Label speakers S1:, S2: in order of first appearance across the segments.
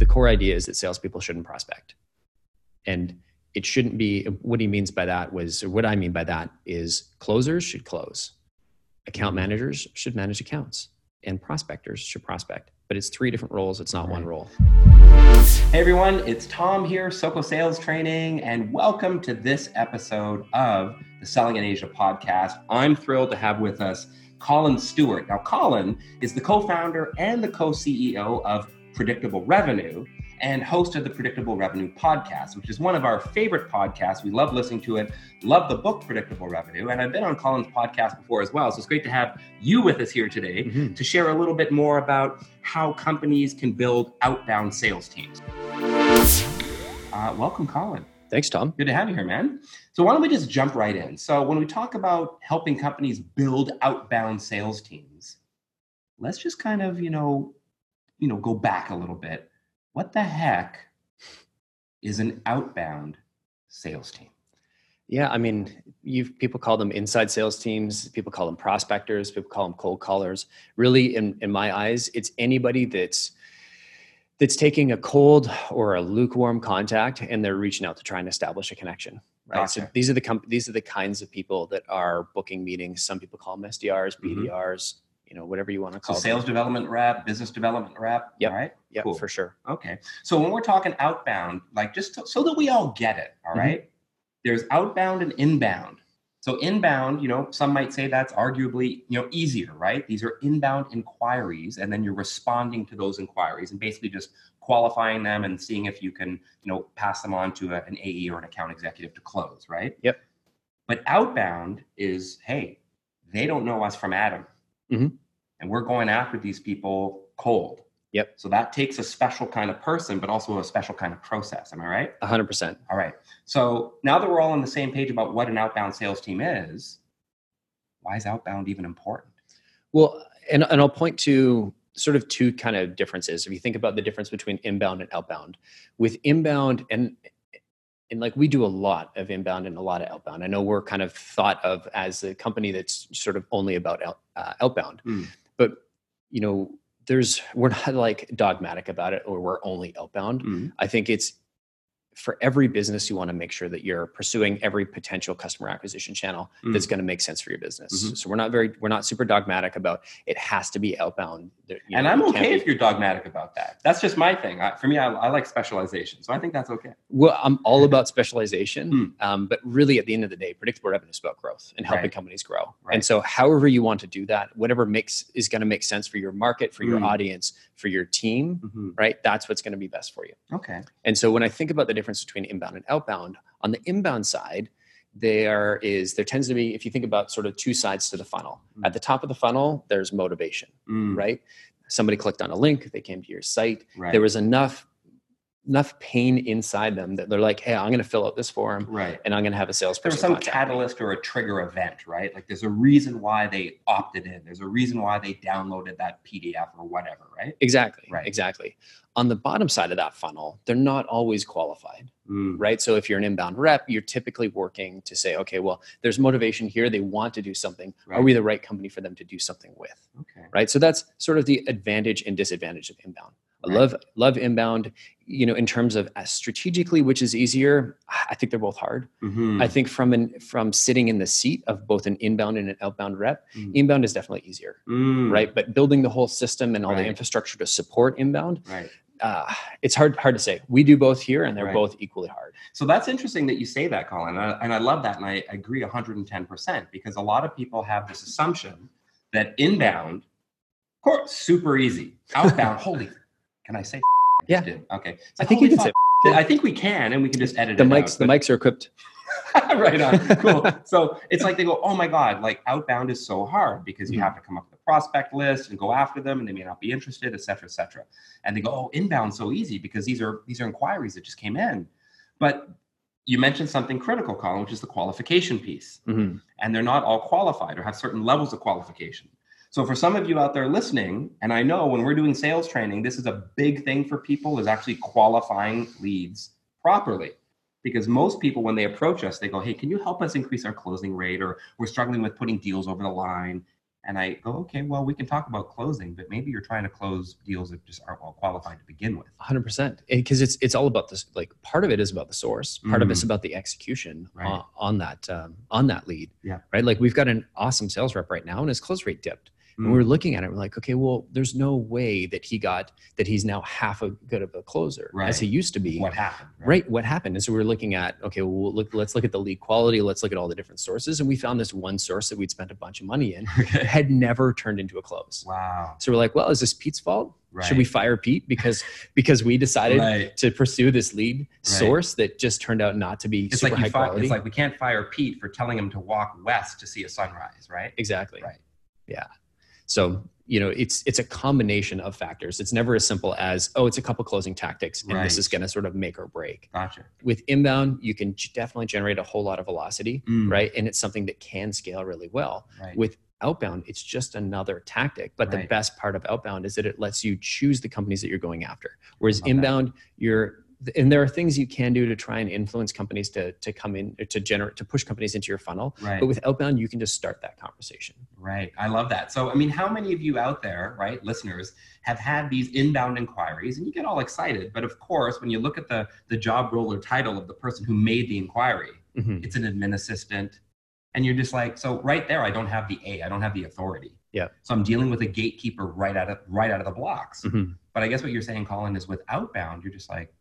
S1: the core idea is that salespeople shouldn't prospect, and it shouldn't be. What he means by that was, or what I mean by that is, closers should close, account managers should manage accounts, and prospectors should prospect. But it's three different roles. It's not right. one role.
S2: Hey everyone, it's Tom here, SOCO Sales Training, and welcome to this episode of the Selling in Asia podcast. I'm thrilled to have with us Colin Stewart. Now, Colin is the co founder and the co CEO of Predictable Revenue and host of the Predictable Revenue podcast, which is one of our favorite podcasts. We love listening to it, love the book Predictable Revenue. And I've been on Colin's podcast before as well. So it's great to have you with us here today mm-hmm. to share a little bit more about how companies can build outbound sales teams. Uh, welcome, Colin.
S1: Thanks, Tom.
S2: Good to have you here, man. So why don't we just jump right in? So when we talk about helping companies build outbound sales teams, let's just kind of, you know, you know, go back a little bit. What the heck is an outbound sales team?
S1: Yeah, I mean, you people call them inside sales teams, people call them prospectors, people call them cold callers. Really, in, in my eyes, it's anybody that's that's taking a cold or a lukewarm contact and they're reaching out to try and establish a connection right gotcha. so these are the com- these are the kinds of people that are booking meetings some people call them sdrs bdrs mm-hmm. You know whatever you want to call it.
S2: so sales development rep business development rep
S1: Yeah,
S2: right
S1: yeah cool. for sure
S2: okay so when we're talking outbound like just to, so that we all get it all mm-hmm. right? there's outbound and inbound so inbound, you know, some might say that's arguably, you know, easier, right? These are inbound inquiries, and then you're responding to those inquiries and basically just qualifying them and seeing if you can, you know, pass them on to a, an AE or an account executive to close, right?
S1: Yep.
S2: But outbound is, hey, they don't know us from Adam, mm-hmm. and we're going after these people cold.
S1: Yep.
S2: So that takes a special kind of person, but also a special kind of process. Am I right?
S1: 100%.
S2: All right. So now that we're all on the same page about what an outbound sales team is, why is outbound even important?
S1: Well, and, and I'll point to sort of two kind of differences. If you think about the difference between inbound and outbound, with inbound and and like we do a lot of inbound and a lot of outbound. I know we're kind of thought of as a company that's sort of only about out, uh, outbound, mm. but you know there's we're not like dogmatic about it or we're only outbound. Mm-hmm. I think it's for every business you want to make sure that you're pursuing every potential customer acquisition channel mm. that's going to make sense for your business mm-hmm. so we're not very we're not super dogmatic about it has to be outbound
S2: and know, i'm okay if you're dogmatic about that that's just my thing I, for me I, I, like specialization so i think that's okay
S1: well i'm all about specialization mm. um, but really at the end of the day predictable revenue is about growth and helping right. companies grow right. and so however you want to do that whatever makes is going to make sense for your market for your mm. audience for your team mm-hmm. right that's what's going to be best for you
S2: okay
S1: and so when i think about the difference between inbound and outbound. On the inbound side, there is there tends to be if you think about sort of two sides to the funnel. Mm. At the top of the funnel, there's motivation, mm. right? Somebody clicked on a link, they came to your site. Right. There was enough enough pain inside them that they're like, hey, I'm going to fill out this form,
S2: right?
S1: And I'm going to have a salesperson.
S2: There's some catalyst me. or a trigger event, right? Like there's a reason why they opted in. There's a reason why they downloaded that PDF or whatever, right?
S1: Exactly. Right. Exactly. On the bottom side of that funnel, they're not always qualified, mm. right? So if you're an inbound rep, you're typically working to say, okay, well, there's motivation here. They want to do something. Right. Are we the right company for them to do something with?
S2: Okay.
S1: Right. So that's sort of the advantage and disadvantage of inbound. I love love inbound. You know, in terms of uh, strategically, which is easier, I think they're both hard. Mm-hmm. I think from an from sitting in the seat of both an inbound and an outbound rep, mm. inbound is definitely easier, mm. right? But building the whole system and all right. the infrastructure to support inbound,
S2: right.
S1: Uh, it's hard hard to say. We do both here, and they're right. both equally hard.
S2: So that's interesting that you say that, Colin, and I, and I love that, and I agree 110 percent because a lot of people have this assumption that inbound, of course, super easy. Outbound, holy can I say?
S1: Yeah.
S2: Okay.
S1: So I think you can say.
S2: I think we can, and we can just edit
S1: the mics. Out, the mics are equipped.
S2: right on. Cool. so it's like they go, oh my god, like outbound is so hard because you mm-hmm. have to come up with a prospect list and go after them, and they may not be interested, et cetera, et cetera. And they go, oh, inbound so easy because these are these are inquiries that just came in. But you mentioned something critical, Colin, which is the qualification piece. Mm-hmm. And they're not all qualified or have certain levels of qualification. So for some of you out there listening, and I know when we're doing sales training, this is a big thing for people is actually qualifying leads properly. Because most people, when they approach us, they go, Hey, can you help us increase our closing rate? Or we're struggling with putting deals over the line. and I go, okay, well, we can talk about closing, but maybe you're trying to close deals that just aren't well qualified to begin with.
S1: 100% because it's it's all about this like part of it is about the source part of
S2: Mm.
S1: it's about the execution
S2: Right.
S1: on, on that um, on that lead
S2: Yeah.
S1: right like we've got an awesome sales rep right now and his close rate dipped
S2: Mm.
S1: we were looking at it we're like okay well there's no way that he got that he's now half a good of a closer
S2: Right.
S1: as he used to be
S2: What happened?
S1: right what happened and so we were looking at okay well look, let's look at the lead quality let's look at all the different sources and we found this one source that we'd spent a bunch of money in
S2: Okay.
S1: had never turned into a close
S2: Wow.
S1: so we're like well is this pete's fault
S2: Right.
S1: should we fire pete because because we decided
S2: Right.
S1: to pursue this lead source that just turned out not to be
S2: It's
S1: super
S2: like
S1: high
S2: fi-
S1: quality.
S2: it's like we can't fire Pete for telling him to walk west to see a sunrise, right?
S1: exactly.
S2: Right.
S1: Yeah. So you know, it's it's a combination of factors. It's never as simple as oh, it's a couple closing tactics, and this is going to sort of make or break.
S2: Gotcha.
S1: With inbound, you can definitely generate a whole lot of velocity,
S2: Mm.
S1: right? And it's something that can scale really well.
S2: Right.
S1: With outbound, it's just another tactic. But the best part of outbound is that it lets you choose the companies that you're going after. Whereas
S2: Love that.
S1: inbound, you're and there are things you can do to try and influence companies to to come in to generate to push companies into your funnel.
S2: right.
S1: But with outbound, you can just start that conversation.
S2: Right. I love that. So, I mean, how many of you out there, right, listeners, have had these inbound inquiries and you get all excited? But of course, when you look at the, the job role or title of the person who made the inquiry,
S1: Mhm.
S2: it's an admin assistant. And you're just like, so right there, I don't have the A, I don't have the authority.
S1: Yeah.
S2: So I'm dealing with a gatekeeper right out of right out of the blocks.
S1: Mhm.
S2: But I guess what you're saying, Colin, is with outbound, you're just like,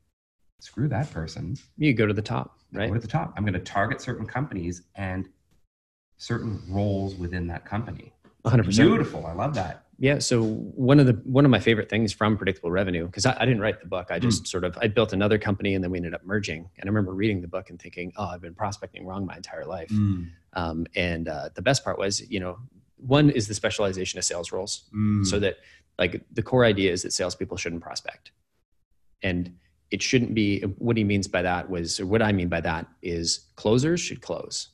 S2: screw that person.
S1: You go to the top,
S2: Right.
S1: right?
S2: at the top. I'm going to target certain companies and certain roles within that company.
S1: 100%.
S2: Beautiful. I love that.
S1: Yeah. So one of the one of my favorite things from predictable revenue, because I, I didn't write the book, I
S2: Hmm.
S1: just sort of I built another company and then we ended up merging. And I remember reading the book and thinking, oh, I've been prospecting wrong my entire life. Um, and uh, the best part was, you know, one is the specialization of sales roles.
S2: Mm.
S1: so that like the core idea is that salespeople shouldn't prospect, and it shouldn't be. What he means by that was, or what I mean by that is, closers should close,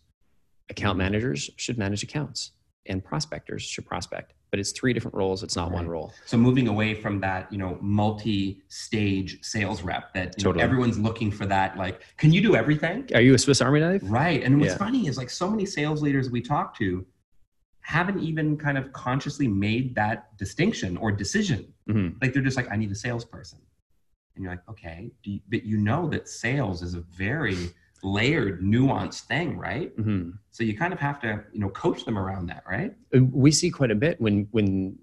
S1: account managers should manage accounts, and prospectors should prospect. But it's three different roles. It's not one role.
S2: so moving away from that, you know, multi-stage sales rep that you know, everyone's looking for that. Like, can you do everything?
S1: Are you a Swiss Army knife?
S2: Right. And what's
S1: Yeah.
S2: funny is like so many sales leaders we talk to haven't even kind of consciously made that distinction or decision.
S1: Mhm.
S2: Like they're just like, I need a salesperson. And you're like, okay, do you, but you know that sales is a very layered, nuanced thing, right?
S1: Mhm.
S2: So you kind of have to, you know, coach them around that, right?
S1: We see quite a bit when when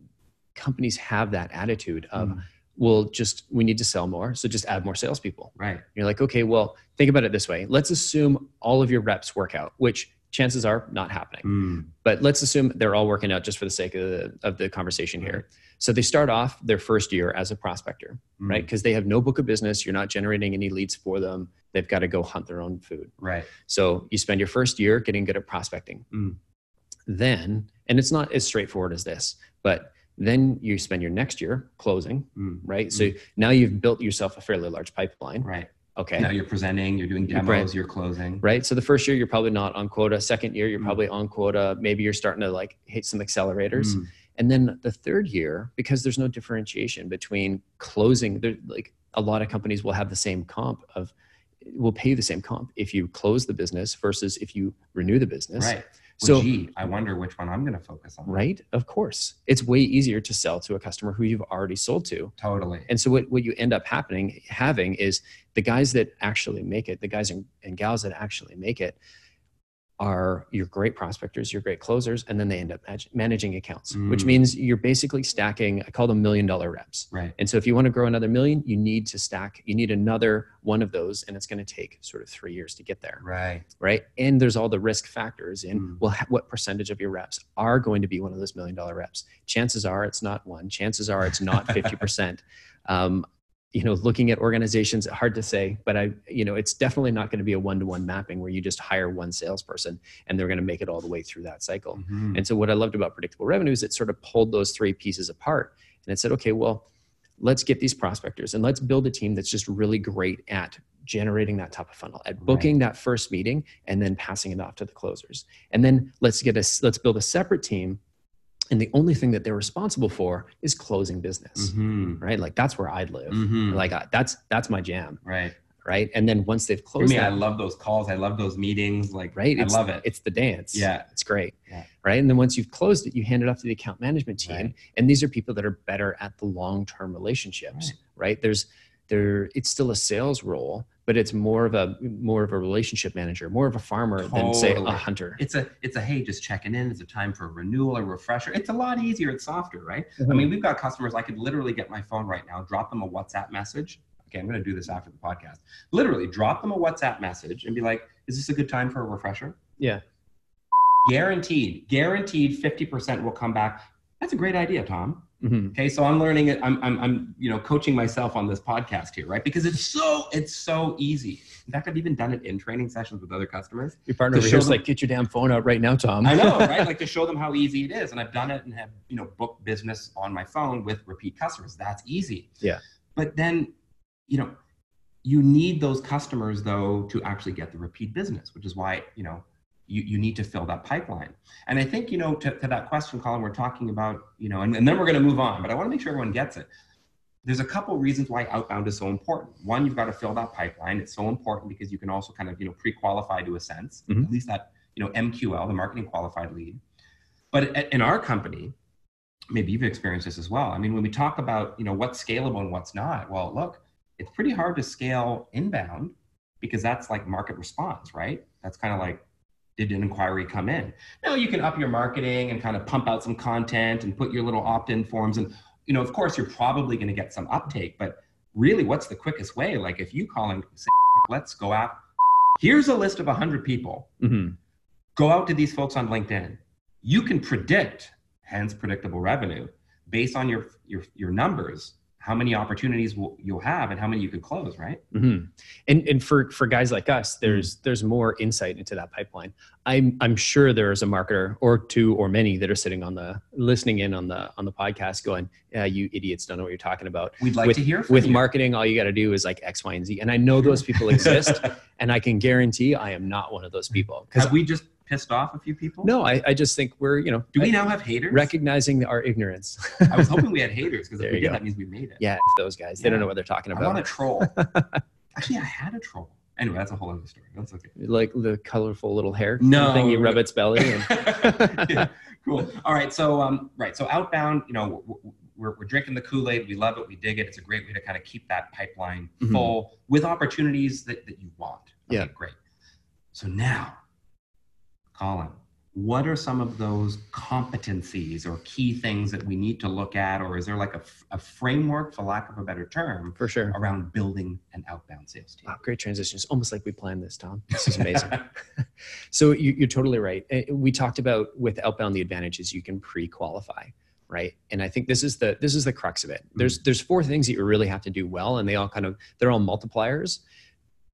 S1: companies have that attitude of,
S2: Mm.
S1: well, just we need to sell more, so just add more salespeople.
S2: Right.
S1: You're like, okay, well, think about it this way. Let's assume all of your reps work out, which chances are not happening.
S2: Mm.
S1: But let's assume they're all working out just for the sake of the, of the conversation here. So they start off their first year as a prospector,
S2: Mm.
S1: right? Because they have no book of business. You're not generating any leads for them. They've got to go hunt their own food.
S2: Right.
S1: So you spend your first year getting good at prospecting.
S2: Mm.
S1: Then, and it's not as straightforward as this, but then you spend your next year closing,
S2: Mm.
S1: right? So now you've built yourself a fairly large pipeline.
S2: Right.
S1: Okay.
S2: Now you're presenting, you're doing demos,
S1: brand-
S2: you're closing.
S1: right? So the first year you're probably not on quota. Second year you're
S2: Mm.
S1: probably on quota. Maybe you're starting to like hit some accelerators.
S2: Mm.
S1: And then the third year, because there's no differentiation between closing, there like a lot of companies will have the same comp of will pay the same comp if you close the business versus if you renew the business.
S2: Right.
S1: So
S2: Well, gee, I wonder which one I'm going to focus on.
S1: right, of course, it's way easier to sell to a customer who you've already sold to.
S2: Totally.
S1: And so what, what you end up happening having is the guys that actually make it, the guys and, and gals that actually make it are your great prospectors, your great closers, and then they end up managing accounts, which
S2: Mm.
S1: means you're basically stacking, I call them million dollar reps.
S2: Right.
S1: And so if you want to grow another million, you need to stack, you need another one of those, and it's going to take sort of three years to get there
S2: Right.
S1: right? And there's all the risk factors in
S2: Mm.
S1: well, what percentage of your reps are going to be one of those million dollar reps? Chances are it's not one. Chances are it's not fifty percent. Um, you know, looking at organizations, hard to say, but I, you know, it's definitely not going to be a one to one mapping where you just hire one salesperson and they're going to make it all the way through that cycle.
S2: Mhm.
S1: And so what I loved about predictable revenue is it sort of pulled those three pieces apart and it said, okay, well, let's get these prospectors and let's build a team that's just really great at generating that top of funnel, at booking that first meeting and then passing it off to the closers. And then let's get a let's build a separate team. And the only thing that they're responsible for is closing business,
S2: Mhm.
S1: right? Like that's where I'd live.
S2: Mhm.
S1: Like I, that's that's my jam,
S2: Right.
S1: right? And then once they've closed
S2: mean, I love those calls. I love those meetings. Like,
S1: right?
S2: I
S1: It's,
S2: love it.
S1: It's the dance.
S2: Yeah.
S1: it's great.
S2: Yeah.
S1: Right. And then once you've closed it, you hand it off to the account management team,
S2: Right.
S1: and these are people that are better at the long-term relationships. Right. There's there. It's still a sales role, but it's more of a more of a relationship manager, more of a farmer than say a hunter.
S2: It's a, it's a, hey, just checking in. It's a time for a renewal or refresher. It's a lot easier. It's softer, right? I
S1: Mhm.
S2: mean, we've got customers. I could literally get my phone right now, drop them a WhatsApp message. Okay, I'm going to do this after the podcast. Literally, drop them a WhatsApp message and be like, "Is this a good time for a refresher?"
S1: Yeah.
S2: Guaranteed, guaranteed, fifty percent will come back. That's a great idea, Tom.
S1: Mhm.
S2: Okay, so I'm learning it. I'm, I'm, I'm, you know, coaching myself on this podcast here, right? Because it's so, it's so easy. In fact, I've even done it in training sessions with other customers.
S1: Your partner over here's
S2: them-
S1: like, get your damn phone out right now, Tom.
S2: I know, right? Like to show them how easy it is. And I've done it and have, you know, booked business on my phone with repeat customers. That's easy.
S1: Yeah.
S2: But then, you know, you need those customers though to actually get the repeat business, which is why, you know, you, you need to fill that pipeline. And I think, you know, to, to that question, Colin, we're talking about, you know, and, and then we're going to move on, but I want to make sure everyone gets it. There's a couple reasons why outbound is so important. One, you've got to fill that pipeline. It's so important because you can also kind of, you know, pre-qualify to a sense,
S1: Mhm.
S2: at least that, you know, MQL, the marketing qualified lead. But at- in our company, maybe you've experienced this as well. I mean, when we talk about, you know, what's scalable and what's not, well, look, it's pretty hard to scale inbound because that's like market response, right? That's kind of like, did an inquiry come in? Now you can up your marketing and kind of pump out some content and put your little opt-in forms. And, you know, of course, you're probably going to get some uptake, but really what's the quickest way? Like if you call and say, let's go out, here's a list of 100 people
S1: Mhm.
S2: go out to these folks on LinkedIn. You can predict, hence predictable revenue, based on your your your numbers, how many opportunities will, you'll have and how many you could close, right?
S1: hmm And and for for guys like us, there's there's more insight into that pipeline. I'm I'm sure there is a marketer or two or many that are sitting on the listening in on the on the podcast, going, "Yeah, you idiots don't know what you're talking about."
S2: We'd like
S1: with
S2: to hear from
S1: with
S2: you.
S1: marketing, all you got to do is like X, Y, and Z. And I know those people exist, and I can guarantee I am not one of those people. Because
S2: we just pissed off a few people?
S1: no, I, I just think we're you know
S2: Do we now have haters?
S1: recognizing our ignorance.
S2: I was hoping we had haters because if we did,
S1: go.
S2: that means we made it.
S1: yeah, those guys. They don't know what they're talking about.
S2: I want a troll. Actually, I had a troll. Anyway, that's a whole other story. That's okay.
S1: like the colorful little hair
S2: No.
S1: thing you rub its belly and
S2: Yeah, cool. All right. So, um, right. So outbound, you know, we're, we're drinking the Kool-Aid. We love it. We dig it. It's a great way to kind of keep that pipeline
S1: Mhm.
S2: full with opportunities that, that you want. Okay,
S1: Yeah.
S2: Great. So now, Colin, what are some of those competencies or key things that we need to look at? Or is there like a, framework, for lack of a better term,
S1: for sure.
S2: around building an outbound sales team?
S1: Wow, great transition. It's almost like we planned this, Tom. This is amazing. so you, you're totally right. Uh, We talked about with outbound the advantages you can pre-qualify, right? And I think this is the this is the crux of it. There's there's four things that you really have to do well, and they all kind of they're all multipliers,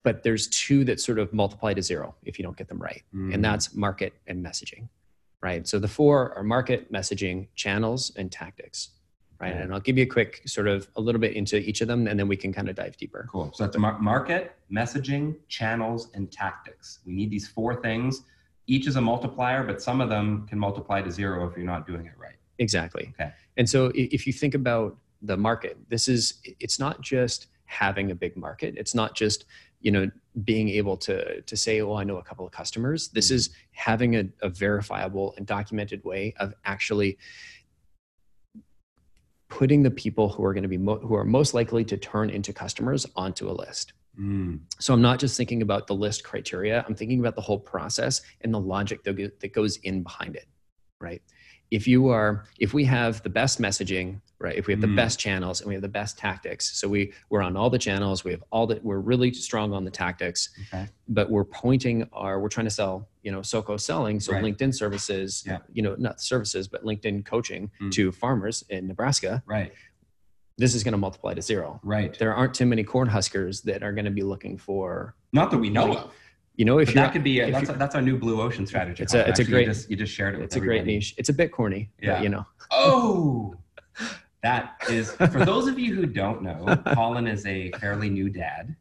S1: but there's two that sort of multiply to zero if you don't get them right,
S2: Mm.
S1: and that's market and messaging, right? So the four are market, messaging, channels, and tactics. Right.
S2: Right.
S1: And I'll give you a quick sort of a little bit into each of them and then we can kind of dive deeper.
S2: Cool. So that's mar- market, messaging, channels, and tactics. We need these four things. Each is a multiplier, but some of them can multiply to zero if you're not doing it right.
S1: Exactly.
S2: Okay.
S1: And so if you think about the market, this is it's not just having a big market. It's not just, you know, being able to to say, oh, I know a couple of customers. This
S2: Mhm.
S1: is having a, a verifiable and documented way of actually putting the people who are going to be mo- who are most likely to turn into customers onto a list.
S2: Mm.
S1: So I'm not just thinking about the list criteria. I'm thinking about the whole process and the logic that, that goes in behind it, right? If you are, if we have the best messaging, right? If we have the
S2: Mm.
S1: best channels and we have the best tactics, so we we're on all the channels, we have all that, we're really strong on the tactics,
S2: Okay.
S1: but we're pointing our, we're trying to sell, you know, SOCO selling, so
S2: Right.
S1: LinkedIn services,
S2: Yeah.
S1: you know, not services, but LinkedIn coaching
S2: Mm.
S1: to farmers in Nebraska.
S2: Right.
S1: This is going to multiply to zero.
S2: Right.
S1: There aren't too many corn huskers that are going to be looking for
S2: Not that we know of.
S1: You know, if
S2: that could be a, that's, a, that's our new blue ocean strategy.
S1: It's a- it's a great-
S2: You just, you just shared it. With
S1: it's a great niche. It's a bit corny,
S2: Yeah.
S1: but you know,
S2: Oh, that is for those of you who don't know. Colin is a fairly new dad,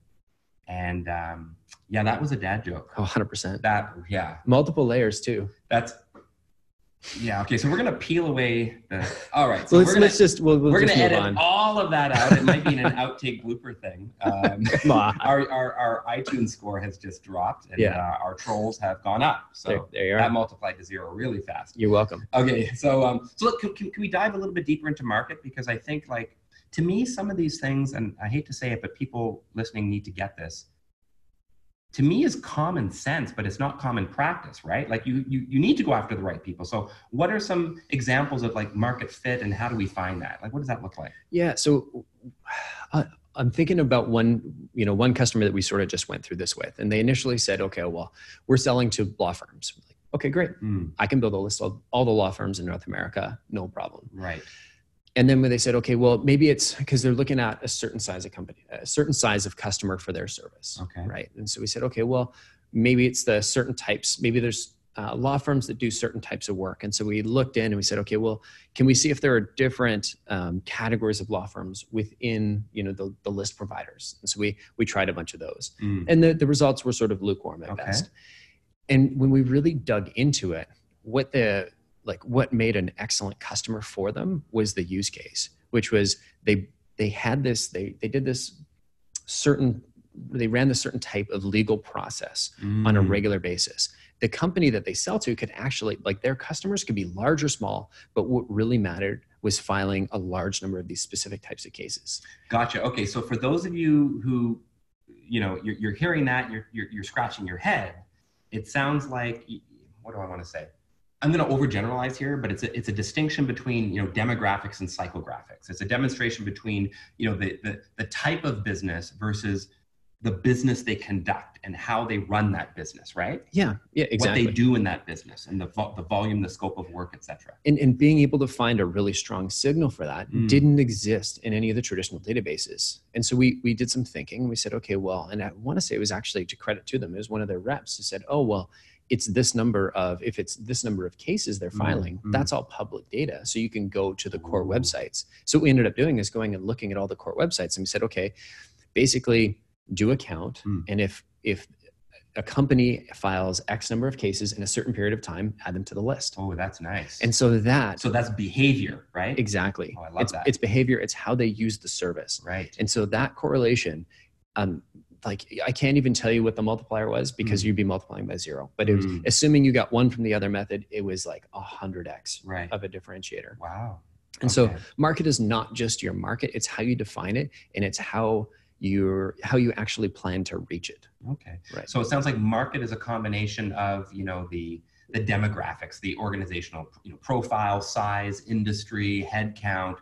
S2: and um, yeah, that was a dad joke.
S1: oh, 100%.
S2: That yeah,
S1: Multiple layers too.
S2: that's Yeah. Okay. So we're gonna peel away the. All right.
S1: So
S2: So
S1: let's,
S2: gonna
S1: let's just we'll, we'll
S2: we're
S1: just
S2: gonna edit
S1: on.
S2: all of that out. It might be an outtake blooper thing. Um,
S1: Come on.
S2: our, our our iTunes score has just dropped, and
S1: Yeah.
S2: uh, our trolls have gone up. So
S1: there, there you
S2: that
S1: are.
S2: multiplied to zero really fast.
S1: You're welcome.
S2: Okay, so um, so look, can, can, can we dive a little bit deeper into market because I think like to me some of these things, and I hate to say it, but people listening need to get this. To me, is common sense, but it's not common practice, right? Like you you you need to go after the right people. So, what are some examples of like market fit, and how do we find that? Like, what does that look like?
S1: Yeah. So uh, I'm thinking about one, you know, one customer that we sort of just went through this with, and they initially said, okay, well, we're selling to law firms. Like, okay, great.
S2: Mm,
S1: I can build a list of all the law firms in North America, no problem.
S2: right.
S1: And then when they said, okay, well, maybe it's because they're looking at a certain size of company, a certain size of customer for their service.
S2: Okay.
S1: Right. And so we said, okay, well, maybe it's the certain types, maybe there's uh, law firms that do certain types of work. And so we looked in and we said, okay, well, can we see if there are different um, categories of law firms within, you know, the, the list providers? And so we, we tried a bunch of those
S2: Mm,
S1: and the, the results were sort of lukewarm at
S2: Okay.
S1: best. And when we really dug into it, what the like what made an excellent customer for them was the use case, which was they they had this they they did this certain they ran this certain type of legal process on a
S2: mm,
S1: regular basis. The company that they sell to could actually like their customers could be large or small, but what really mattered was filing a large number of these specific types of cases.
S2: Gotcha. Okay, so for those of you who, you know, you're, you're hearing that, you're, you're you're scratching your head. It sounds like what do I want to say? I'm going to overgeneralize here, but it's a, it's a distinction between you know demographics and psychographics. It's a demonstration between you know the the, the type of business versus the business they conduct and how they run that business, right?
S1: Yeah, yeah, exactly.
S2: What they do in that business and the vo- the volume, the scope of work, etc.
S1: and, and being able to find a really strong signal for that
S2: Mm.
S1: didn't exist in any of the traditional databases and so we we did some thinking we said okay well and i want to say it was actually to credit to them it was one of their reps who said oh well it's this number of if it's this number of cases they're
S2: Mm,
S1: filing
S2: mm.
S1: that's all public data so you can go to the core websites so what we ended up doing is going and looking at all the core websites and we said okay basically do a count
S2: Mm.
S1: and if if a company files x number of cases in a certain period of time add them to the list
S2: Oh, that's nice.
S1: and so that
S2: so that's behavior, right?
S1: exactly
S2: Oh, I love
S1: it's,
S2: that.
S1: it's behavior it's how they use the service
S2: Right.
S1: and so that correlation um like i can't even tell you what the multiplier was because you'd be multiplying by zero but it was
S2: Mm.
S1: assuming you got one from the other method it was like a hundred x
S2: Right.
S1: of a differentiator
S2: Wow.
S1: and so market is not just your market it's how you define it and it's how you're how you actually plan to reach it
S2: Okay.
S1: Right.
S2: So it sounds like market is a combination of, you know, the the demographics, the organizational, you know, profile, size, industry, head count,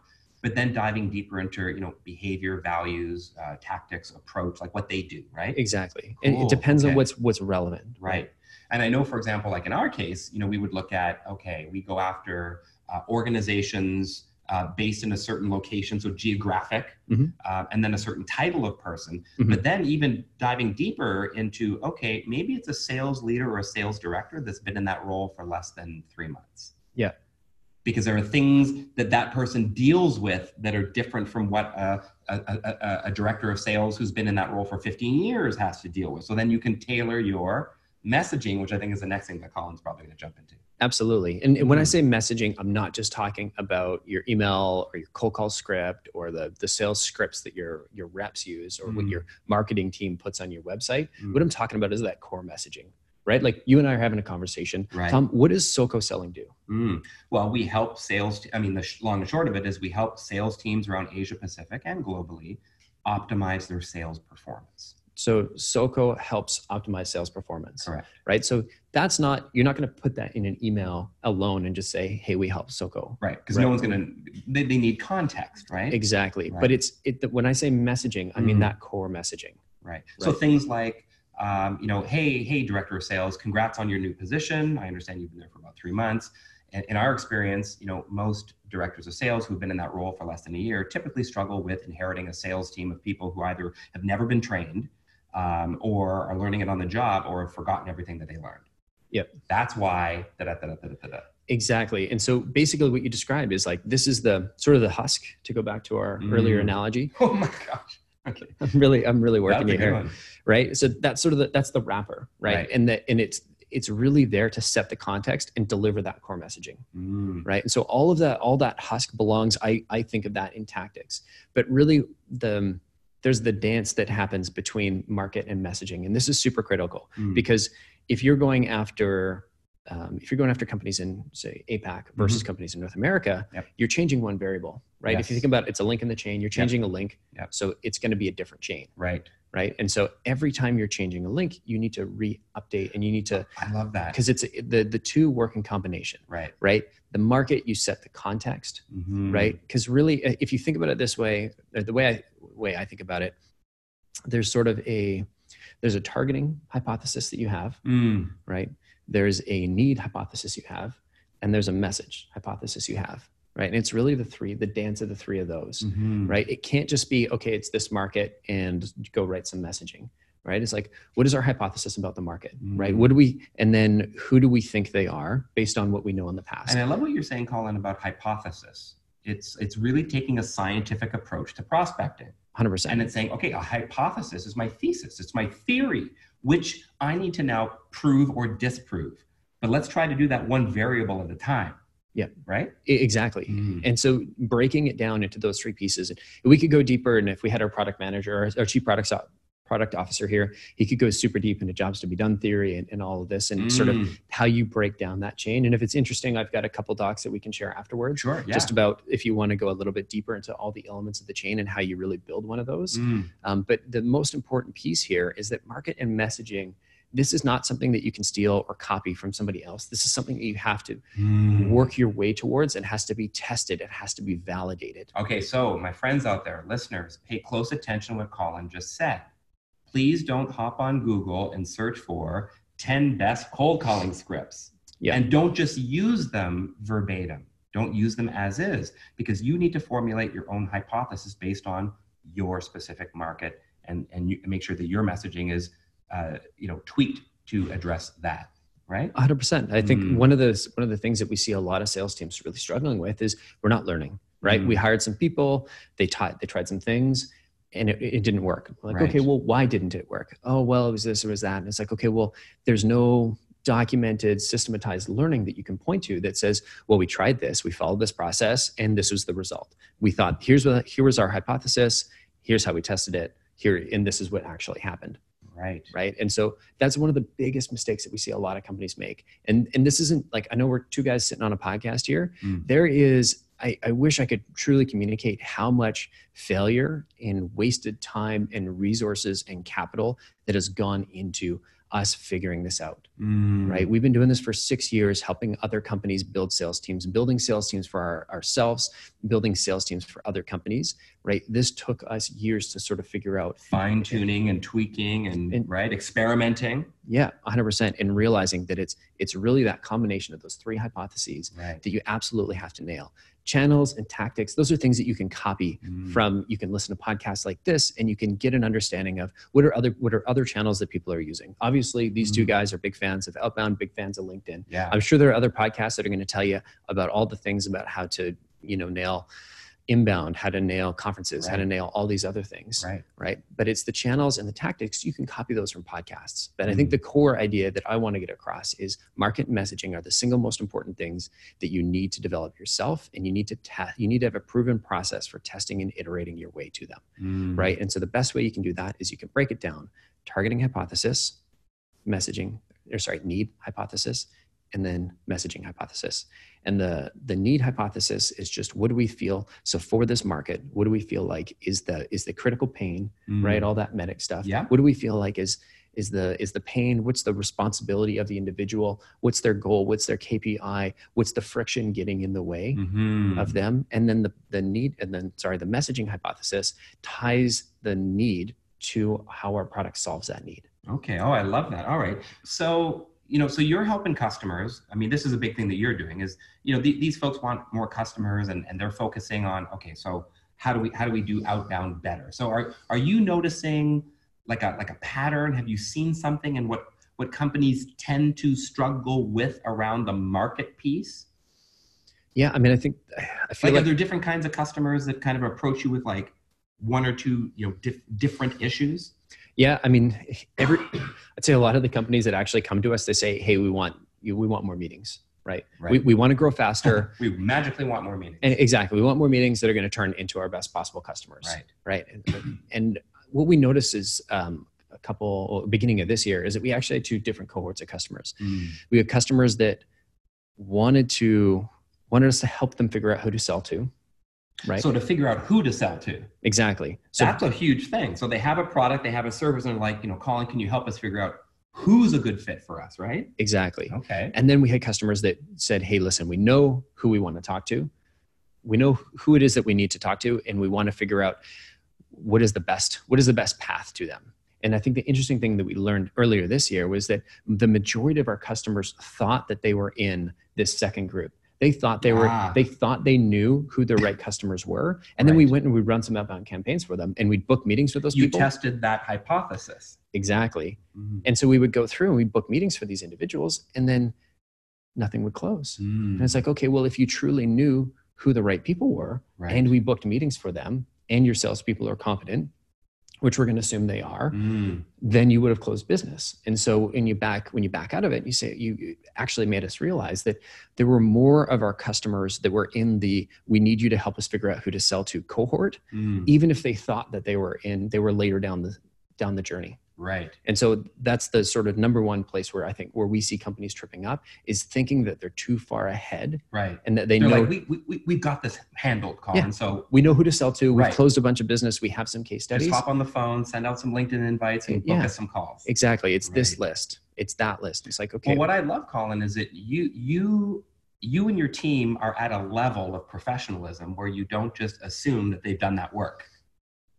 S2: but then diving deeper into, you know, behavior, values, uh, tactics, approach, like what they do, right?
S1: exactly and
S2: Cool.
S1: it depends
S2: Okay.
S1: on what's what's relevant
S2: Right. And I know, for example, like in our case, you know, we would look at, okay, we go after uh, organizations uh, based in a certain location, so geographic,
S1: Mhm.
S2: uh, and then a certain title of person.
S1: Mhm.
S2: But then even diving deeper into, okay, maybe it's a sales leader or a sales director that's been in that role for less than three months.
S1: Yeah.
S2: Because there are things that that person deals with that are different from what a, a, a, a- director of sales who's been in that role for 15 years has to deal with. So then you can tailor your messaging, which I think is the next thing that Colin's probably going to jump into.
S1: Absolutely. And when I say messaging, I'm not just talking about your email or your cold call script or the, the sales scripts that your your reps use or what
S2: Mm.
S1: your marketing team puts on your website.
S2: Mm.
S1: What I'm talking about is that core messaging, right? Like you and I are having a conversation.
S2: Right.
S1: Tom, what does SOCO selling do?
S2: Mm. Well, we help sales. I mean, the sh- long and short of it is we help sales teams around Asia Pacific and globally optimize their sales performance.
S1: So SOCO helps optimize sales performance,
S2: Correct.
S1: right? So that's not you're not going to put that in an email alone and just say, "Hey, we help SOCO."
S2: Right. Because
S1: Right.
S2: no one's going to, they, they need context, right?
S1: Exactly.
S2: Right.
S1: But it's it when I say messaging, I mean
S2: Mhm.
S1: that core messaging.
S2: Right. So things like, um, you know, hey, hey, director of sales, congrats on your new position. I understand you've been there for about three months. And in our experience, you know, most directors of sales who've been in that role for less than a year typically struggle with inheriting a sales team of people who either have never been trained um, or are learning it on the job or have forgotten everything that they learned.
S1: Yep.
S2: That's why. Da, da, da, da, da, da, da.
S1: Exactly. And so basically what you described is like this is the sort of the husk to go back to our earlier
S2: Mm.
S1: analogy.
S2: Oh my gosh. Okay.
S1: I'm really I'm really working here. Right. So that's sort of the that's the wrapper, right?
S2: Right.
S1: And that and it's it's really there to set the context and deliver that core messaging
S2: Mm.
S1: right and so all of that all that husk belongs i i think of that in tactics but really the there's the dance that happens between market and messaging and this is super critical
S2: Mm.
S1: because if you're going after um, if you're going after companies in say APAC versus companies in North America,
S2: Mm-hmm. Yep.
S1: you're changing one variable, right? If you think about it, it's a link in the chain, you're changing a link,
S2: Yep.
S1: so it's going to be a different chain,
S2: Right.
S1: right? And so every time you're changing a link, you need to re-update and you need to
S2: I love that.
S1: because it's the the two work in combination,
S2: Right.
S1: right? The market you set the context,
S2: Mhm.
S1: right? Because really, uh, if you think about it this way, the way I way I think about it, there's sort of a there's a targeting hypothesis that you have,
S2: Mm.
S1: right? There's a need hypothesis you have, and there's a message hypothesis you have, right? And it's really the three, the dance of the three of those,
S2: Mhm.
S1: right? It can't just be okay, it's this market and go write some messaging, right? It's like, what is our hypothesis about the market, right?
S2: Mhm.
S1: What do we, and then who do we think they are based on what we know in the past?
S2: And I love what you're saying, Colin, about hypothesis. It's it's really taking a scientific approach to prospecting.
S1: 100%.
S2: And it's saying, okay, a hypothesis is my thesis, it's my theory, which I need to now prove or disprove. But let's try to do that one variable at a time.
S1: Yeah.
S2: Right?
S1: Exactly.
S2: Mm.
S1: And so breaking it down into those three pieces, we could go deeper. And if we had our product manager or our chief product product officer here, he could go super deep into jobs to be done theory and, and all of this and sort of
S2: Mm.
S1: how you break down that chain. And if it's interesting, I've got a couple docs that we can share afterwards.
S2: Sure. Yeah.
S1: Just about if you want to go a little bit deeper into all the elements of the chain and how you really build one of those.
S2: Mm.
S1: Um, but the most important piece here is that market and messaging. This is not something that you can steal or copy from somebody else. This is something that you have to
S2: Mm.
S1: work your way towards and has to be tested. It has to be validated.
S2: Okay, so my friends out there, listeners, pay close attention to what Colin just said. Please don't hop on Google and search for 10 best cold calling scripts.
S1: Yeah.
S2: And don't just use them verbatim. Don't use them as is because you need to formulate your own hypothesis based on your specific market and, and you, make sure that your messaging is uh, you know tweaked to address that, right?
S1: 100%. I think
S2: Mm.
S1: one of the one of the things that we see a lot of sales teams really struggling with is we're not learning, right?
S2: Mm.
S1: We hired some people, they taught they tried some things and it, it didn't work. Like,
S2: Right.
S1: okay, well, why didn't it work? Oh, well, it was this or was that. And it's like, okay, well, there's no documented, systematized learning that you can point to that says, well, we tried this, we followed this process, and this was the result. We thought, here's what here was our hypothesis, here's how we tested it, here, and this is what actually happened
S2: Right.
S1: right and so that's one of the biggest mistakes that we see a lot of companies make and and this isn't like i know we're two guys sitting on a podcast here
S2: Mm.
S1: there is I, I wish i could truly communicate how much failure and wasted time and resources and capital that has gone into us figuring this out
S2: Mm.
S1: right we've been doing this for six years helping other companies build sales teams building sales teams for our, ourselves building sales teams for other companies right this took us years to sort of figure out
S2: Fine tuning and tweaking and,
S1: And-
S2: right experimenting.
S1: Yeah, 100%. And realizing that it's it's really that combination of those three hypotheses
S2: Right.
S1: that you absolutely have to nail. Channels and tactics, those are things that you can copy
S2: Mm.
S1: from you can listen to podcasts like this and you can get an understanding of what are other what are other channels that people are using. Obviously, these two
S2: Mhm.
S1: guys are big fans of Outbound, big fans of LinkedIn.
S2: Yeah.
S1: I'm sure there are other podcasts that are going to tell you about all the things about how to, you know, nail inbound, how to nail conferences, how to nail all these other things
S2: right.
S1: right? But it's the channels and the tactics. You can copy those from podcasts. But I think
S2: Mhm.
S1: the core idea that I want to get across is market messaging are the single most important things that you need to develop yourself, and you need to test. You need to have a proven process for testing and iterating your way to them,
S2: Mm.
S1: right? And so the best way you can do that is you can break it down: targeting hypothesis, messaging, or sorry, need hypothesis, and then messaging hypothesis. And the the need hypothesis is just what do we feel? So for this market, what do we feel like is the is the critical pain,
S2: Mm.
S1: right? All that MEDDIC stuff.
S2: Yeah.
S1: What do we feel like is is the is the pain? What's the responsibility of the individual? What's their goal? What's their KPI? What's the friction getting in the way
S2: Mhm.
S1: of them? And then the the need and then sorry, the messaging hypothesis ties the need to how our product solves that need.
S2: Okay. Oh, I love that. All right. So, you know, so you're helping customers. I mean, this is a big thing that you're doing is, you know, th- these folks want more customers and, and they're focusing on, okay, so how do we, how do we do outbound better? So are, are you noticing like a, like a pattern? Have you seen something in what, what companies tend to struggle with around the market piece?
S1: Yeah, I mean, I think I feel
S2: Like,
S1: like,
S2: are there different kinds of customers that kind of approach you with like one or two, you know, dif- different issues?
S1: Yeah, I mean, every I'd say a lot of the companies that actually come to us, they say, "Hey, we want you, we want more meetings." Right.
S2: Right.
S1: We, we want to grow faster.
S2: we magically want more meetings.
S1: and exactly. We want more meetings that are going to turn into our best possible customers.
S2: right.
S1: Right. And, and what we notice is um, a couple, beginning of this year, is that we actually had two different cohorts of customers.
S2: Mm.
S1: We had customers that wanted to, wanted us to help them figure out who to sell to. Right.
S2: So to figure out who to sell to,
S1: exactly. So
S2: that's a huge thing. So they have a product, they have a service, and they're like, you know, Colin, can you help us figure out who's a good fit for us, right?
S1: exactly.
S2: Okay.
S1: And then we had customers that said, hey, listen, we know who we want to talk to. We know who it is that we need to talk to, and we want to figure out what is the best, what is the best path to them. And I think the interesting thing that we learned earlier this year was that the majority of our customers thought that they were in this second group. They thought they were,
S2: Ah.
S1: they thought they knew who the right customers were. And then we went and we'd run some outbound campaigns for them and we'd book meetings with those
S2: You
S1: people.
S2: You tested that hypothesis.
S1: exactly.
S2: Mm.
S1: And so we would go through and we'd book meetings for these individuals and then nothing would close.
S2: Mm.
S1: And it's like, okay, well, if you truly knew who the right people were
S2: Right.
S1: and we booked meetings for them and your salespeople are competent, which we're going to assume they are,
S2: Mm.
S1: then you would have closed business. And so when you back when you back out of it, you say you actually made us realize that there were more of our customers that were in the we need you to help us figure out who to sell to cohort,
S2: Mm.
S1: even if they thought that they were in they were later down the down the journey.
S2: Right.
S1: And so that's the sort of number one place where I think where we see companies tripping up is thinking that they're too far ahead
S2: Right.
S1: and that they
S2: They're
S1: know
S2: like, we, we, we, we've got this handled, Colin.
S1: Yeah.
S2: So
S1: we know who to sell to. We've
S2: Right.
S1: closed a bunch of business. We have some case studies.
S2: just hop on the phone, send out some LinkedIn invites, and book us some calls.
S1: Exactly. It's this list. It's that list. It's like, okay,
S2: Well, what I love, Colin, is that you you you and your team are at a level of professionalism where you don't just assume that they've done that work.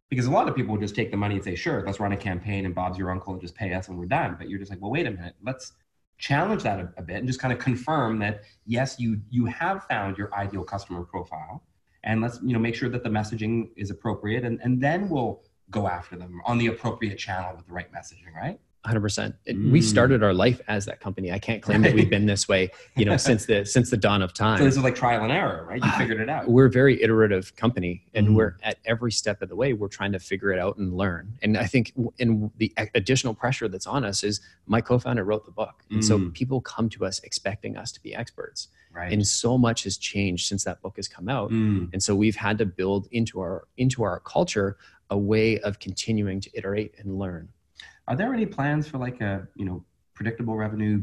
S2: Because a lot of people would just take the money and say, "Sure, let's run a campaign, and Bob's your uncle, and just pay us, and we're done." But you're just like, "Well, wait a minute. Let's challenge that a, a bit and just kind of confirm that yes, you you have found your ideal customer profile, and let's you know make sure that the messaging is appropriate, and and then we'll go after them on the appropriate channel with the right messaging, right?"
S1: 100%. It- We
S2: Mm.
S1: started our life as that company. I can't claim that we've been this way, you know, since the since the dawn of time.
S2: So this is like trial and error, right? You figured it out.
S1: we're a very iterative company and
S2: Mhm.
S1: we're at every step of the way we're trying to figure it out and learn and i think and the additional pressure that's on us is my co-founder wrote the book and so
S2: Mm.
S1: people come to us expecting us to be experts
S2: Right.
S1: and so much has changed since that book has come out
S2: Mm.
S1: and so we've had to build into our into our culture a way of continuing to iterate and learn
S2: Are there any plans for like a you know predictable revenue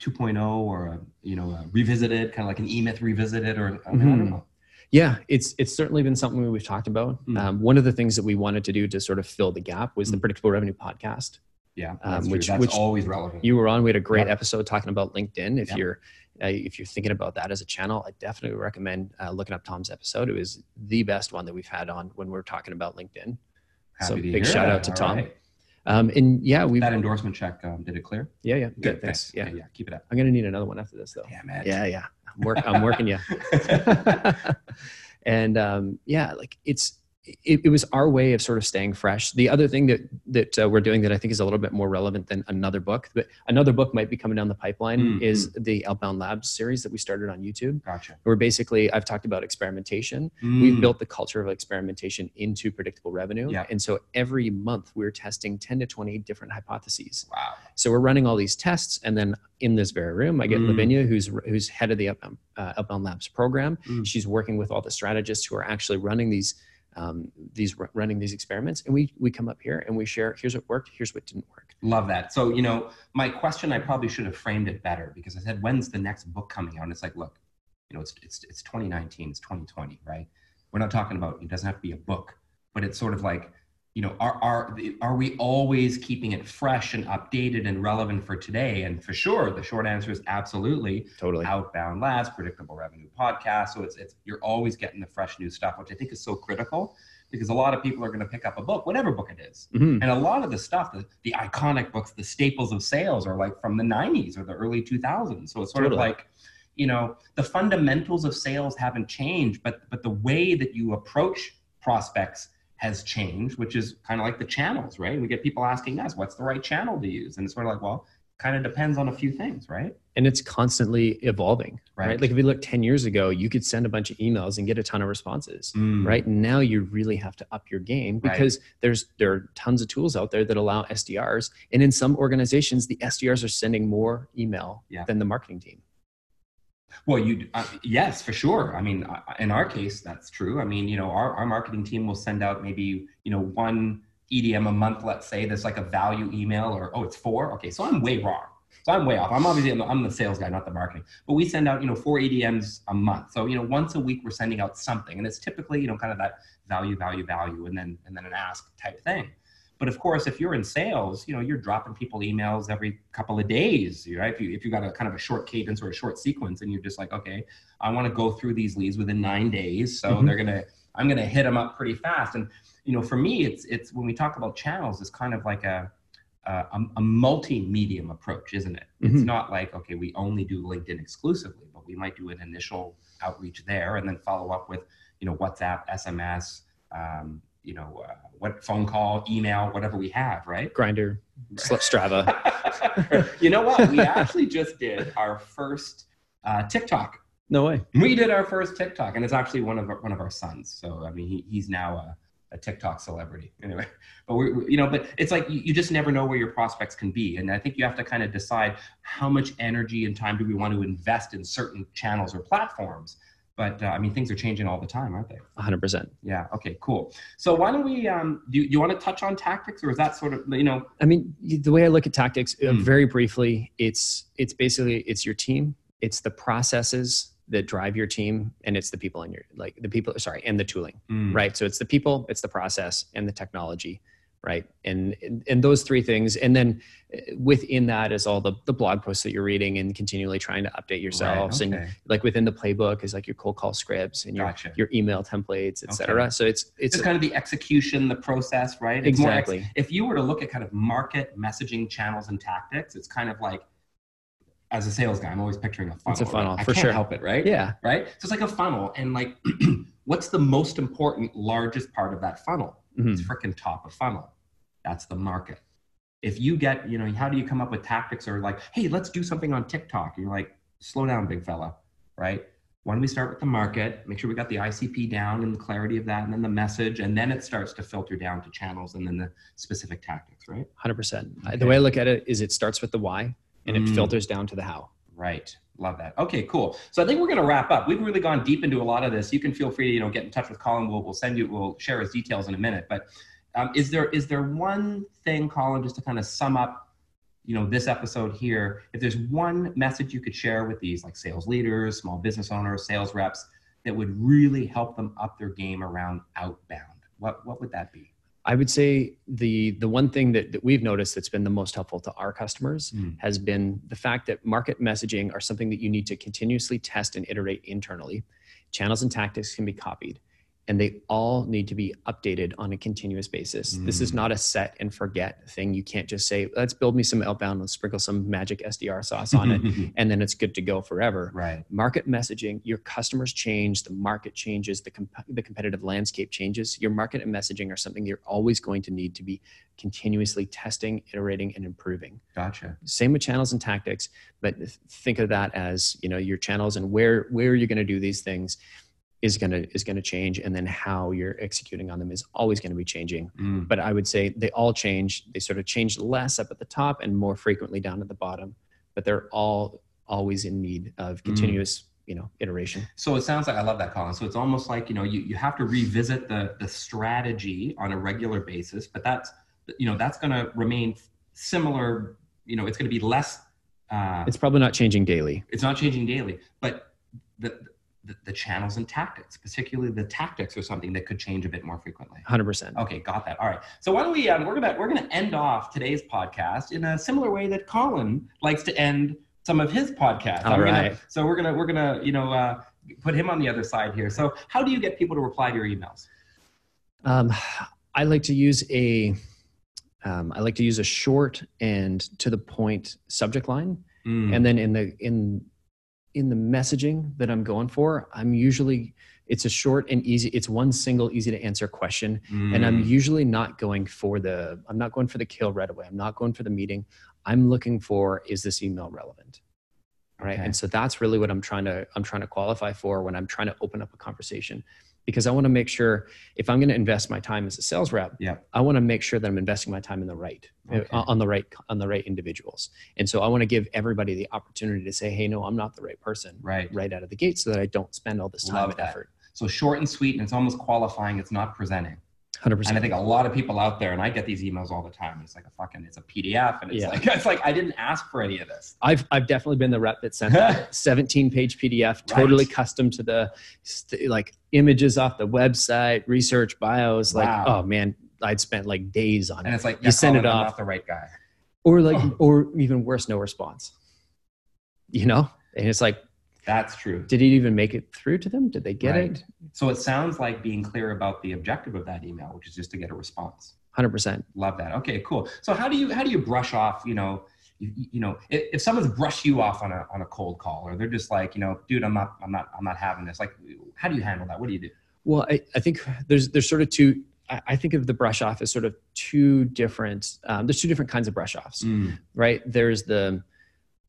S2: 2.0 or a you know a revisited kind of like an E-Myth revisited or I, mean, I don't
S1: Mhm.
S2: know.
S1: Yeah, it's it's certainly been something we've talked about.
S2: Mm.
S1: Um, one of the things that we wanted to do to sort of fill the gap was the
S2: Mm.
S1: predictable revenue podcast.
S2: Yeah,
S1: Um,
S2: that's, true.
S1: which-
S2: that's
S1: which
S2: always relevant.
S1: You were on. We had a great
S2: Yep.
S1: episode talking about LinkedIn. If
S2: Yep.
S1: you're uh, if you're thinking about that as a channel, I definitely recommend uh, looking up Tom's episode. It was the best one that we've had on when we're talking about LinkedIn. so
S2: Happy to
S1: big shout
S2: that.
S1: out to
S2: All
S1: Tom.
S2: right.
S1: Um, and yeah, we
S2: That endorsement check um, did it clear?
S1: yeah yeah
S2: Good.
S1: thanks. Yeah.
S2: Okay, yeah. Keep it up.
S1: I'm gonna need another one after this though.
S2: Damn it.
S1: Yeah, yeah. I'm, work, I'm working you. and um, yeah, like it's it, it was our way of sort of staying fresh. The other thing that that uh, we're doing that I think is a little bit more relevant than another book, but another book might be coming down the pipeline
S2: Mm,
S1: is the Outbound Labs series that we started on YouTube.
S2: Gotcha.
S1: Where basically I've talked about experimentation.
S2: Mm.
S1: We've built the culture of experimentation into predictable revenue,
S2: Yeah.
S1: and so every month we're testing 10 to 20 different hypotheses.
S2: Wow.
S1: So we're running all these tests, and then in this very room, I get
S2: Mm.
S1: Lavinia, who's who's head of the Outbound, uh, Outbound Labs program.
S2: Mm.
S1: She's working with all the strategists who are actually running these um, these running these experiments, and we we come up here and we share. Here's what worked. Here's what didn't work.
S2: Love that. So, you know, my question, I probably should have framed it better because I said, when's the next book coming out? And it's like, look, you know, it's, it's, it's 2019, it's 2020, right? We're not talking about, it doesn't have to be a book, but it's sort of like, you know, are, are, are we always keeping it fresh and updated and relevant for today? And for sure, the short answer is absolutely
S1: Totally.
S2: outbound labs, predictable revenue podcast. So it's, it's, you're always getting the fresh new stuff, which I think is so critical because a lot of people are going to pick up a book, whatever book it is.
S1: Mhm.
S2: And a lot of the stuff, the, the iconic books, the staples of sales are like from the 90s or the early 2000s. So it's sort of like, you know, the fundamentals of sales haven't changed, but but the way that you approach prospects has changed, which is kind of like the channels, right? We get people asking us, what's the right channel to use? And it's sort of like, well, kind of depends on a few things, right?
S1: and it's constantly evolving right.
S2: Right.
S1: like if you look 10 years ago you could send a bunch of emails and get a ton of responses
S2: Mm,
S1: right now you really have to up your game
S2: Right.
S1: because there's there are tons of tools out there that allow sdrs and in some organizations the sdrs are sending more email
S2: Yeah.
S1: than the marketing team
S2: Well, you uh, yes, for sure. I mean, uh, in our case, that's true. I mean, you know, our, our marketing team will send out maybe you know one EDM a month. Let's say there's like a value email, or oh, it's four. Okay, so I'm way wrong. So I'm way off. I'm obviously I'm the sales guy, not the marketing. But we send out you know four EDMs a month. So you know once a week we're sending out something, and it's typically you know kind of that value, value, value, and then and then an ask type thing. But of course, if you're in sales, you know you're dropping people emails every couple of days, right? If you if you got a kind of a short cadence or a short sequence, and you're just like, okay, I want to go through these leads within nine days, so
S1: Mhm.
S2: they're gonna I'm gonna hit them up pretty fast. And you know, for me, it's it's when we talk about channels, it's kind of like a a, a multi-medium approach, isn't it? It's
S1: Mhm.
S2: not like okay, we only do LinkedIn exclusively, but we might do an initial outreach there, and then follow up with you know WhatsApp, SMS, um, you know, uh, what phone call, email, whatever we have, right?
S1: Grindr strava
S2: you know what? We actually just did our first uh, TikTok.
S1: no way
S2: We did our first TikTok, and it's actually one of our, one of our sons. So I mean, he, he's now a, a TikTok celebrity. Anyway, but we, we- you know, but it's like you, you just never know where your prospects can be, and I think you have to kind of decide how much energy and time do we want to invest in certain channels or platforms. But uh, I mean, things are changing all the time, aren't they?
S1: 100%
S2: Yeah. Okay. Cool. So why don't we? Um, do you, you want to touch on tactics, or is that sort of you know?
S1: I mean, the way I look at tactics, uh,
S2: Mm.
S1: very briefly, it's it's basically it's your team, it's the processes that drive your team, and it's the people in your like the people. Sorry, and the tooling,
S2: Mm,
S1: right? So it's the people, it's the process, and the technology, right? And and, those three things, and then uh, within that is all the the blog posts that you're reading and continually trying to update yourselves,
S2: Right,
S1: and like within the playbook is like your cold call scripts and your
S2: Gotcha.
S1: your email templates, et
S2: Okay.
S1: cetera. So it's it's
S2: it's kind of the execution, the process, right? It's more ex-
S1: exactly
S2: if you were to look at kind of market messaging channels and tactics, it's kind of like, as a sales guy, I'm always picturing a funnel.
S1: It's a funnel,
S2: right? I
S1: for sure.
S2: help it, right?
S1: yeah.
S2: Right. So it's like a funnel, and like, what's the most important, largest part of that funnel?
S1: Mhm.
S2: It's freaking top of funnel. That's the market. If you get, you know, how do you come up with tactics or like, hey, let's do something on TikTok? And you're like, slow down, big fella, right? Why don't we start with the market? Make sure we got the ICP down and the clarity of that, and then the message, and then it starts to filter down to channels and then the specific tactics, right?
S1: Hundred percent.
S2: Okay.
S1: The way I look at it is, it starts with the why, and it
S2: Mm.
S1: filters down to the how.
S2: Right. Love that. Okay, cool. So I think we're going to wrap up. We've really gone deep into a lot of this. You can feel free to, you know, get in touch with Collin. We'll, we'll send you, we'll share his details in a minute. But um, is there, is there one thing, Collin, just to kind of sum up, you know, this episode here, if there's one message you could share with these like sales leaders, small business owners, sales reps that would really help them up their game around outbound, what, what would that be?
S1: I would say the the one thing that, that we've noticed that's been the most helpful to our customers
S2: Mm.
S1: has been the fact that market messaging are something that you need to continuously test and iterate internally. Channels and tactics can be copied, and they all need to be updated on a continuous basis. This is
S2: Mm.
S1: not a set and forget thing. You can't just say, "Let's build me some outbound, let's sprinkle some magic SDR sauce on it, and then it's good to go forever."
S2: right.
S1: market messaging your customers change the market changes the, comp- the competitive landscape changes your market and messaging are something you're always going to need to be continuously testing iterating and improving
S2: Gotcha.
S1: same with channels and tactics but th- think of that as you know your channels and where where you're going to do these things is going to is going to change and then how you're executing on them is always going to be changing
S2: Mm.
S1: but i would say they all change they sort of change less up at the top and more frequently down at the bottom but they're all always in need of continuous you know iteration
S2: So it sounds like I love that, Collin. So it's almost like you know you, you have to revisit the the strategy on a regular basis, but that's you know that's going to remain similar. You know, it's going to be less. Uh,
S1: it's probably not changing daily
S2: it's not changing daily, but the, the the channels and tactics, particularly the tactics, are something that could change a bit more frequently.
S1: 100%
S2: Okay, got that. All right. So why don't we? Um, we're gonna we're gonna end off today's podcast in a similar way that Collin likes to end some of his podcasts.
S1: All
S2: I'm gonna- so we're gonna we're gonna you know uh, put him on the other side here. So how do you get people to reply to your emails?
S1: um, i like to use a um, i like to use a short and to the point subject line
S2: Mm.
S1: and then in the in in the messaging that i'm going for i'm usually it's a short and easy it's one single easy to answer question and i'm
S2: Mm.
S1: usually not going for the i'm not going for the kill right away i'm not going for the meeting I'm looking for is this email relevant? Right.
S2: Okay.
S1: And so that's really what I'm trying to I'm trying to qualify for when I'm trying to open up a conversation. Because I want to make sure if I'm going to invest my time as a sales rep,
S2: Yeah.
S1: I want to make sure that I'm investing my time in the right uh,
S2: Okay.
S1: on the right on the right individuals. And so I want to give everybody the opportunity to say, "Hey, no, I'm not the right person."
S2: Right.
S1: Right out of the gate so that I don't spend all this time
S2: Love
S1: and
S2: that.
S1: effort.
S2: So short and sweet, and it's almost qualifying. It's not presenting.
S1: 100%.
S2: And I think a lot of people out there, and I get these emails all the time. It's like a fucking, it's a PDF, and it's
S1: Yeah.
S2: like, it's like I didn't ask for any of this.
S1: I've I've definitely been the rep that sent that 17 page PDF, totally
S2: Right.
S1: custom to the st- like images off the website, research, bios. Like,
S2: Wow.
S1: oh man, I'd spent like days on
S2: And
S1: it.
S2: And it's like,
S1: You send it off.
S2: the right guy.
S1: Or like,
S2: Oh.
S1: or even worse, no response. You know, and it's like,
S2: That's true.
S1: did it even make it through to them? Did they get
S2: Right.
S1: it?
S2: So it sounds like being clear about the objective of that email, which is just to get a response.
S1: 100%.
S2: Love that. Okay, cool. So how do you how do you brush off? You know, you, you know, if, if someone's brushed you off on a on a cold call, or they're just like, you know, dude, I'm not, I'm not, I'm not having this. Like, how do you handle that? What do you do?
S1: Well, I, I think there's there's sort of two. I I think of the brush off as sort of two different. Um, there's two different kinds of brush offs, right? There's the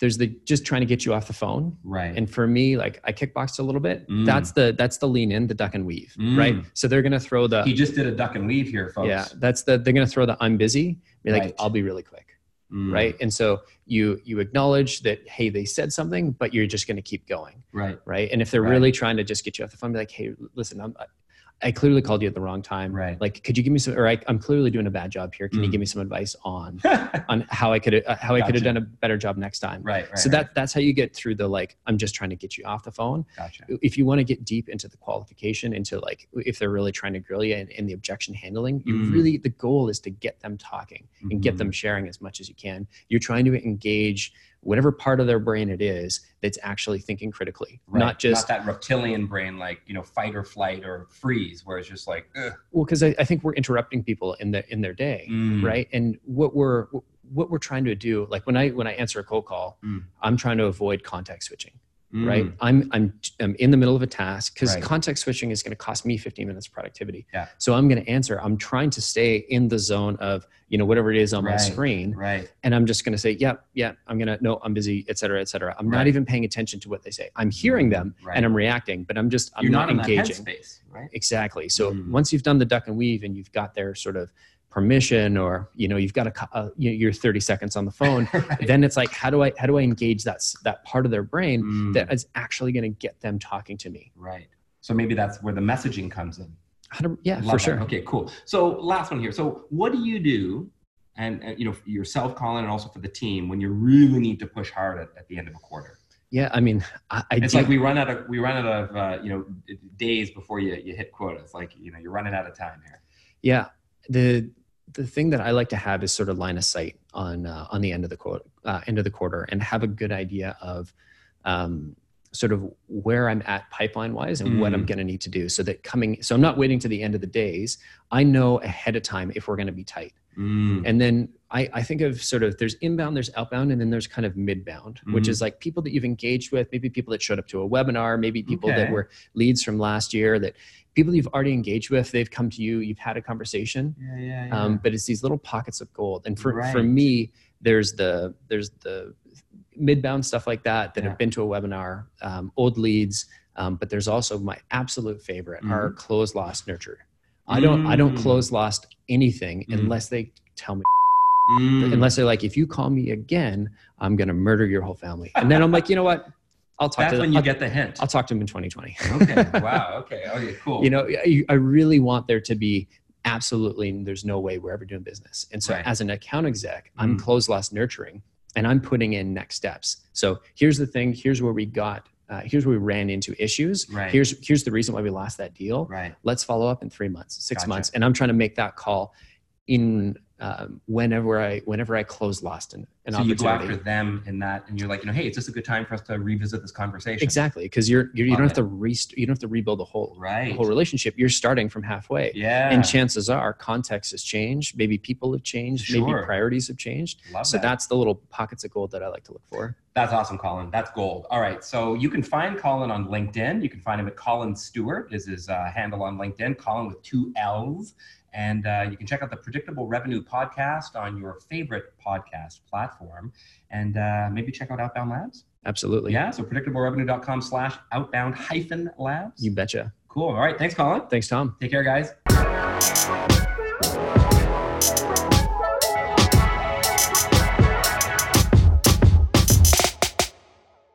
S1: there's the just trying to get you off the phone,
S2: Right.
S1: and for me, like I kickboxed a little bit.
S2: Mm.
S1: That's the that's the lean in, the duck and weave,
S2: Mm.
S1: right? So they're gonna throw the
S2: he just did a duck and weave here, folks.
S1: yeah. That's the they're gonna throw the I'm busy. Be like
S2: Right.
S1: I'll be really quick,
S2: Mm.
S1: right? And so you you acknowledge that hey they said something, but you're just gonna keep going
S2: Right.
S1: right? And if they're
S2: Right.
S1: really trying to just get you off the phone, be like, "Hey, listen, I'm, I clearly called you at the wrong time.
S2: Right.
S1: Like, could you give me some? Or I, I'm clearly doing a bad job here. Can you
S2: Mm.
S1: give me some advice on on how I could uh, how I could have done a better job next time?
S2: right. Right.
S1: so that that's how you get through the like. I'm just trying to get you off the phone.
S2: gotcha.
S1: If you want to get deep into the qualification, into like if they're really trying to grill you and, and the objection handling, you
S2: Mm.
S1: really the goal is to get them talking and get
S2: Mhm.
S1: them sharing as much as you can. You're trying to engage whatever part of their brain it is that's actually thinking critically,
S2: Right.
S1: not just
S2: not that reptilian brain, like you know, fight or flight or freeze, where it's just like, Ugh.
S1: well because I, I think we're interrupting people in the in their day
S2: Mm.
S1: right and what we're what we're trying to do like when i when i answer a cold call
S2: Mm.
S1: i'm trying to avoid context switching
S2: Mm.
S1: right i'm i'm i'm in the middle of a task because
S2: Right.
S1: context switching is going to cost me 15 minutes of productivity
S2: Yeah.
S1: so i'm going to answer i'm trying to stay in the zone of you know whatever it is on my screen
S2: Right.
S1: and i'm just going to say yep yeah i'm going to no i'm busy et cetera et cetera i'm
S2: Right.
S1: not even paying attention to what they say i'm hearing them
S2: Right.
S1: and i'm reacting but i'm just i'm
S2: You're
S1: not,
S2: not,
S1: engaging
S2: headspace, right?
S1: Exactly. So
S2: Mm.
S1: once you've done the duck and weave and you've got their sort of permission or you know you've got a, cou- uh, you know, you're 30 seconds on the phone then it's like how do i how do i engage that that part of their brain
S2: Mm.
S1: that is actually going to get them talking to me
S2: Right. So maybe that's where the messaging comes in.
S1: 100 yeah
S2: Love
S1: for
S2: that.
S1: sure
S2: Okay, cool. So last one here. So what do you do, and, and you know, yourself, Collin, and also for the team, when you really need to push hard at, at the end of a quarter?
S1: yeah i mean i, I
S2: It's
S1: do,
S2: like we run out of we run out of uh, you know days before you you hit quota. It's like you know you're running out of time here.
S1: yeah the the thing that i like to have is sort of line of sight on uh, on the end of the quarter uh, end of the quarter and have a good idea of um, sort of where i'm at pipeline wise and what i'm
S2: Mm.
S1: going to need to do so that coming so i'm not waiting to the end of the days i know ahead of time if we're going to be tight
S2: Mm.
S1: and then I, I think of sort of there's inbound there's outbound and then there's kind of midbound which
S2: Mhm.
S1: is like people that you've engaged with maybe people that showed up to a webinar maybe people that were leads from last year that people you've already engaged with they've come to you you've had a conversation
S2: Yeah, yeah, yeah.
S1: um, but it's these little pockets of gold and for, for me there's the there's the midbound stuff like that that
S2: Yeah.
S1: have been to a webinar um, old leads um, but there's also my absolute favorite are close lost nurture i don't i don't
S2: Mm.
S1: close lost anything
S2: Mm.
S1: unless they tell me
S2: Mm.
S1: unless they're like if you call me again i'm going to murder your whole family and then i'm like you know what i'll talk
S2: that's
S1: to
S2: when you
S1: I'll,
S2: get the hint.
S1: I'll talk to them in 2020
S2: okay. Wow. Okay. Okay. Cool.
S1: you know I, really want there to be absolutely there's no way we're ever doing business and so
S2: Right.
S1: as an account exec i'm
S2: Mm.
S1: close lost nurturing and i'm putting in next steps so here's the thing here's where we got uh, here's where we ran into issues
S2: Right.
S1: here's here's the reason why we lost that deal
S2: right.
S1: let's follow up in three months six
S2: Gotcha.
S1: months and i'm trying to make that call in um, whenever i whenever i close lost an, an
S2: so you go after them in that, and you're like, you know, hey, is this a good time for us to revisit this conversation?
S1: exactly because you're, you're you
S2: Love
S1: don't have to rest you don't have to rebuild the whole
S2: Right.
S1: the whole relationship you're starting from halfway
S2: Yeah.
S1: and chances are context has changed maybe people have changed
S2: Sure.
S1: maybe priorities have changed
S2: Love
S1: so
S2: that.
S1: that's the little pockets of gold that i like to look for
S2: That's awesome, Collin. That's gold. All right. So you can find Collin on LinkedIn. You can find him at Collin Stewart is his uh, handle on LinkedIn. Collin with two L's. And uh, you can check out the Predictable Revenue podcast on your favorite podcast platform. And uh, maybe check out Outbound Labs.
S1: Absolutely.
S2: Yeah. So predictablerevenue.com slash outbound hyphen labs.
S1: You betcha.
S2: Cool. All right. Thanks, Collin.
S1: Thanks, Tom.
S2: Take care, guys.